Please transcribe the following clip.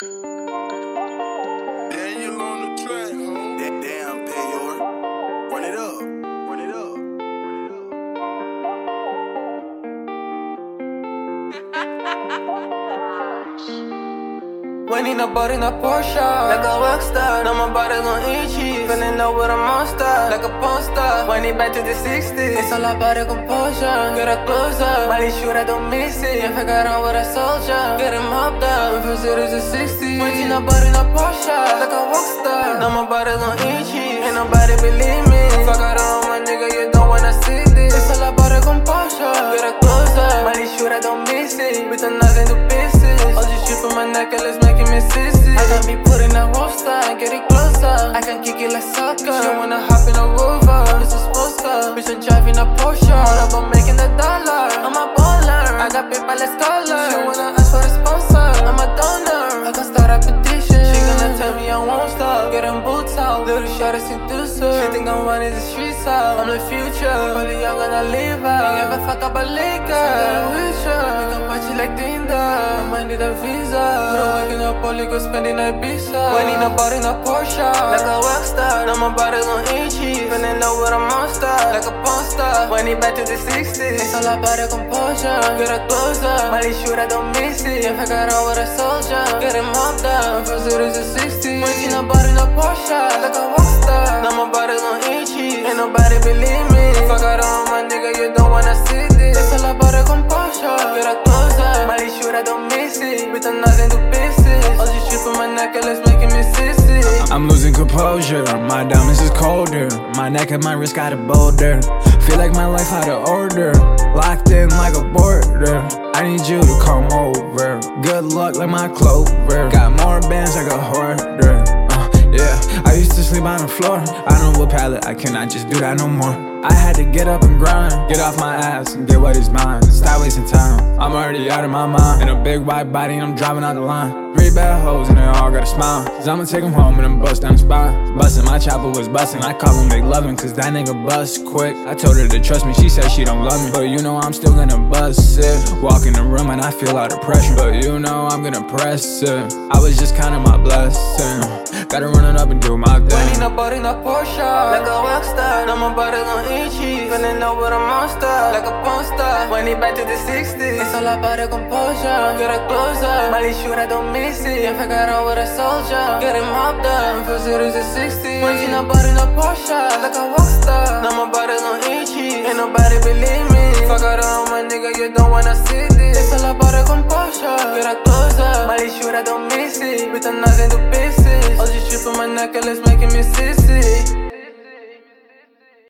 Daniel on the track. That damn Payor. Run it up. When in a boat in a Porsche. Like a rockstar Now my body gon' eat cheese Feeling low with a monster. Like a porn star. When it back to the 60s It's all about the composure. Get her closer Molly shoot, I don't miss it. If I got on with a soldier Get him up down From zeros to 60 When in a boat in a Porsche. Like a rockstar Now my body gon' eat cheese Ain't nobody believe me. Fuck out on my nigga, you don't wanna see this. It's all about the composure. Get her closer Molly shoot, I don't miss it. I'm nothing to pieces. All this shit for my necklace making I got me putting that get it closer. I can kick it like soccer. She wanna hop in a rover, this is car. Bitch, I'm driving a Porsche. All about making a dollar. I'm a baller. I got paper like scholar. She wanna ask for a sponsor. I'm a donor. I can start a petition. She gonna tell me I won't stop. Getting boots out, little shot is seducer. She think I'm running the streets out. I'm the future. Only I'm gonna live out. Ain't ever fuck up a liquor. Dinda. I might need a visa. Bro, waking up early, go spending a visa. When in a bar in a Porsche. Like a rockstar. Now my body gon' eat cheese. Feeling low with a monster. Like a porn star. It back to the 60s. It's all about the composure. Get her closer. Molly shoot, I don't miss it. If I got on with a soldier. Get him up down. From zero to 60. When in a bar in a Porsche. Composure. My diamonds is colder. My neck and my wrist got a boulder. Feel like my life out of order. Locked in like a border. I need you to come over. Good luck like my clover. Got more bands like a hoarder. I used to sleep on the floor. I know what pallet, I cannot just do that no more. I had to get up and grind, get off my ass and get what is mine. Stop wasting time. I'm already out of my mind. In a big white body, and I'm driving out the line. Three bad hoes and they all got a smile. Cause I'ma take them home and then bust down the spot. Bustin', my chopper was bustin'. I call him Big Lovin' cause that nigga bust quick. I told her to trust me, she said she don't love me. But you know I'm still gonna bust it. Walk in the room and I feel all the pressure. But you know I'm gonna press it. I was just counting my blessing. Gotta run it up and do my When thing. in a bar in a Porsche. Like a rockstar Now my body gon' eat cheese. Feeling low with a monster. Like a porn star. When it back to the 60s It's all about the composure. Get her closer. Molly shoot, I don't miss it. If I got on with a soldier. Get him hopped up. Down From zero to 60 When in a bar in a Porsche. Like a rockstar Now my body gon' eat cheese. Ain't nobody believe me. Fuck out on my nigga, you don't wanna see this. It's all about the composure. Get her closer. Molly shoot, I don't miss it. Bitch, I'm nothing to pieces oh, for my necklace making me sissy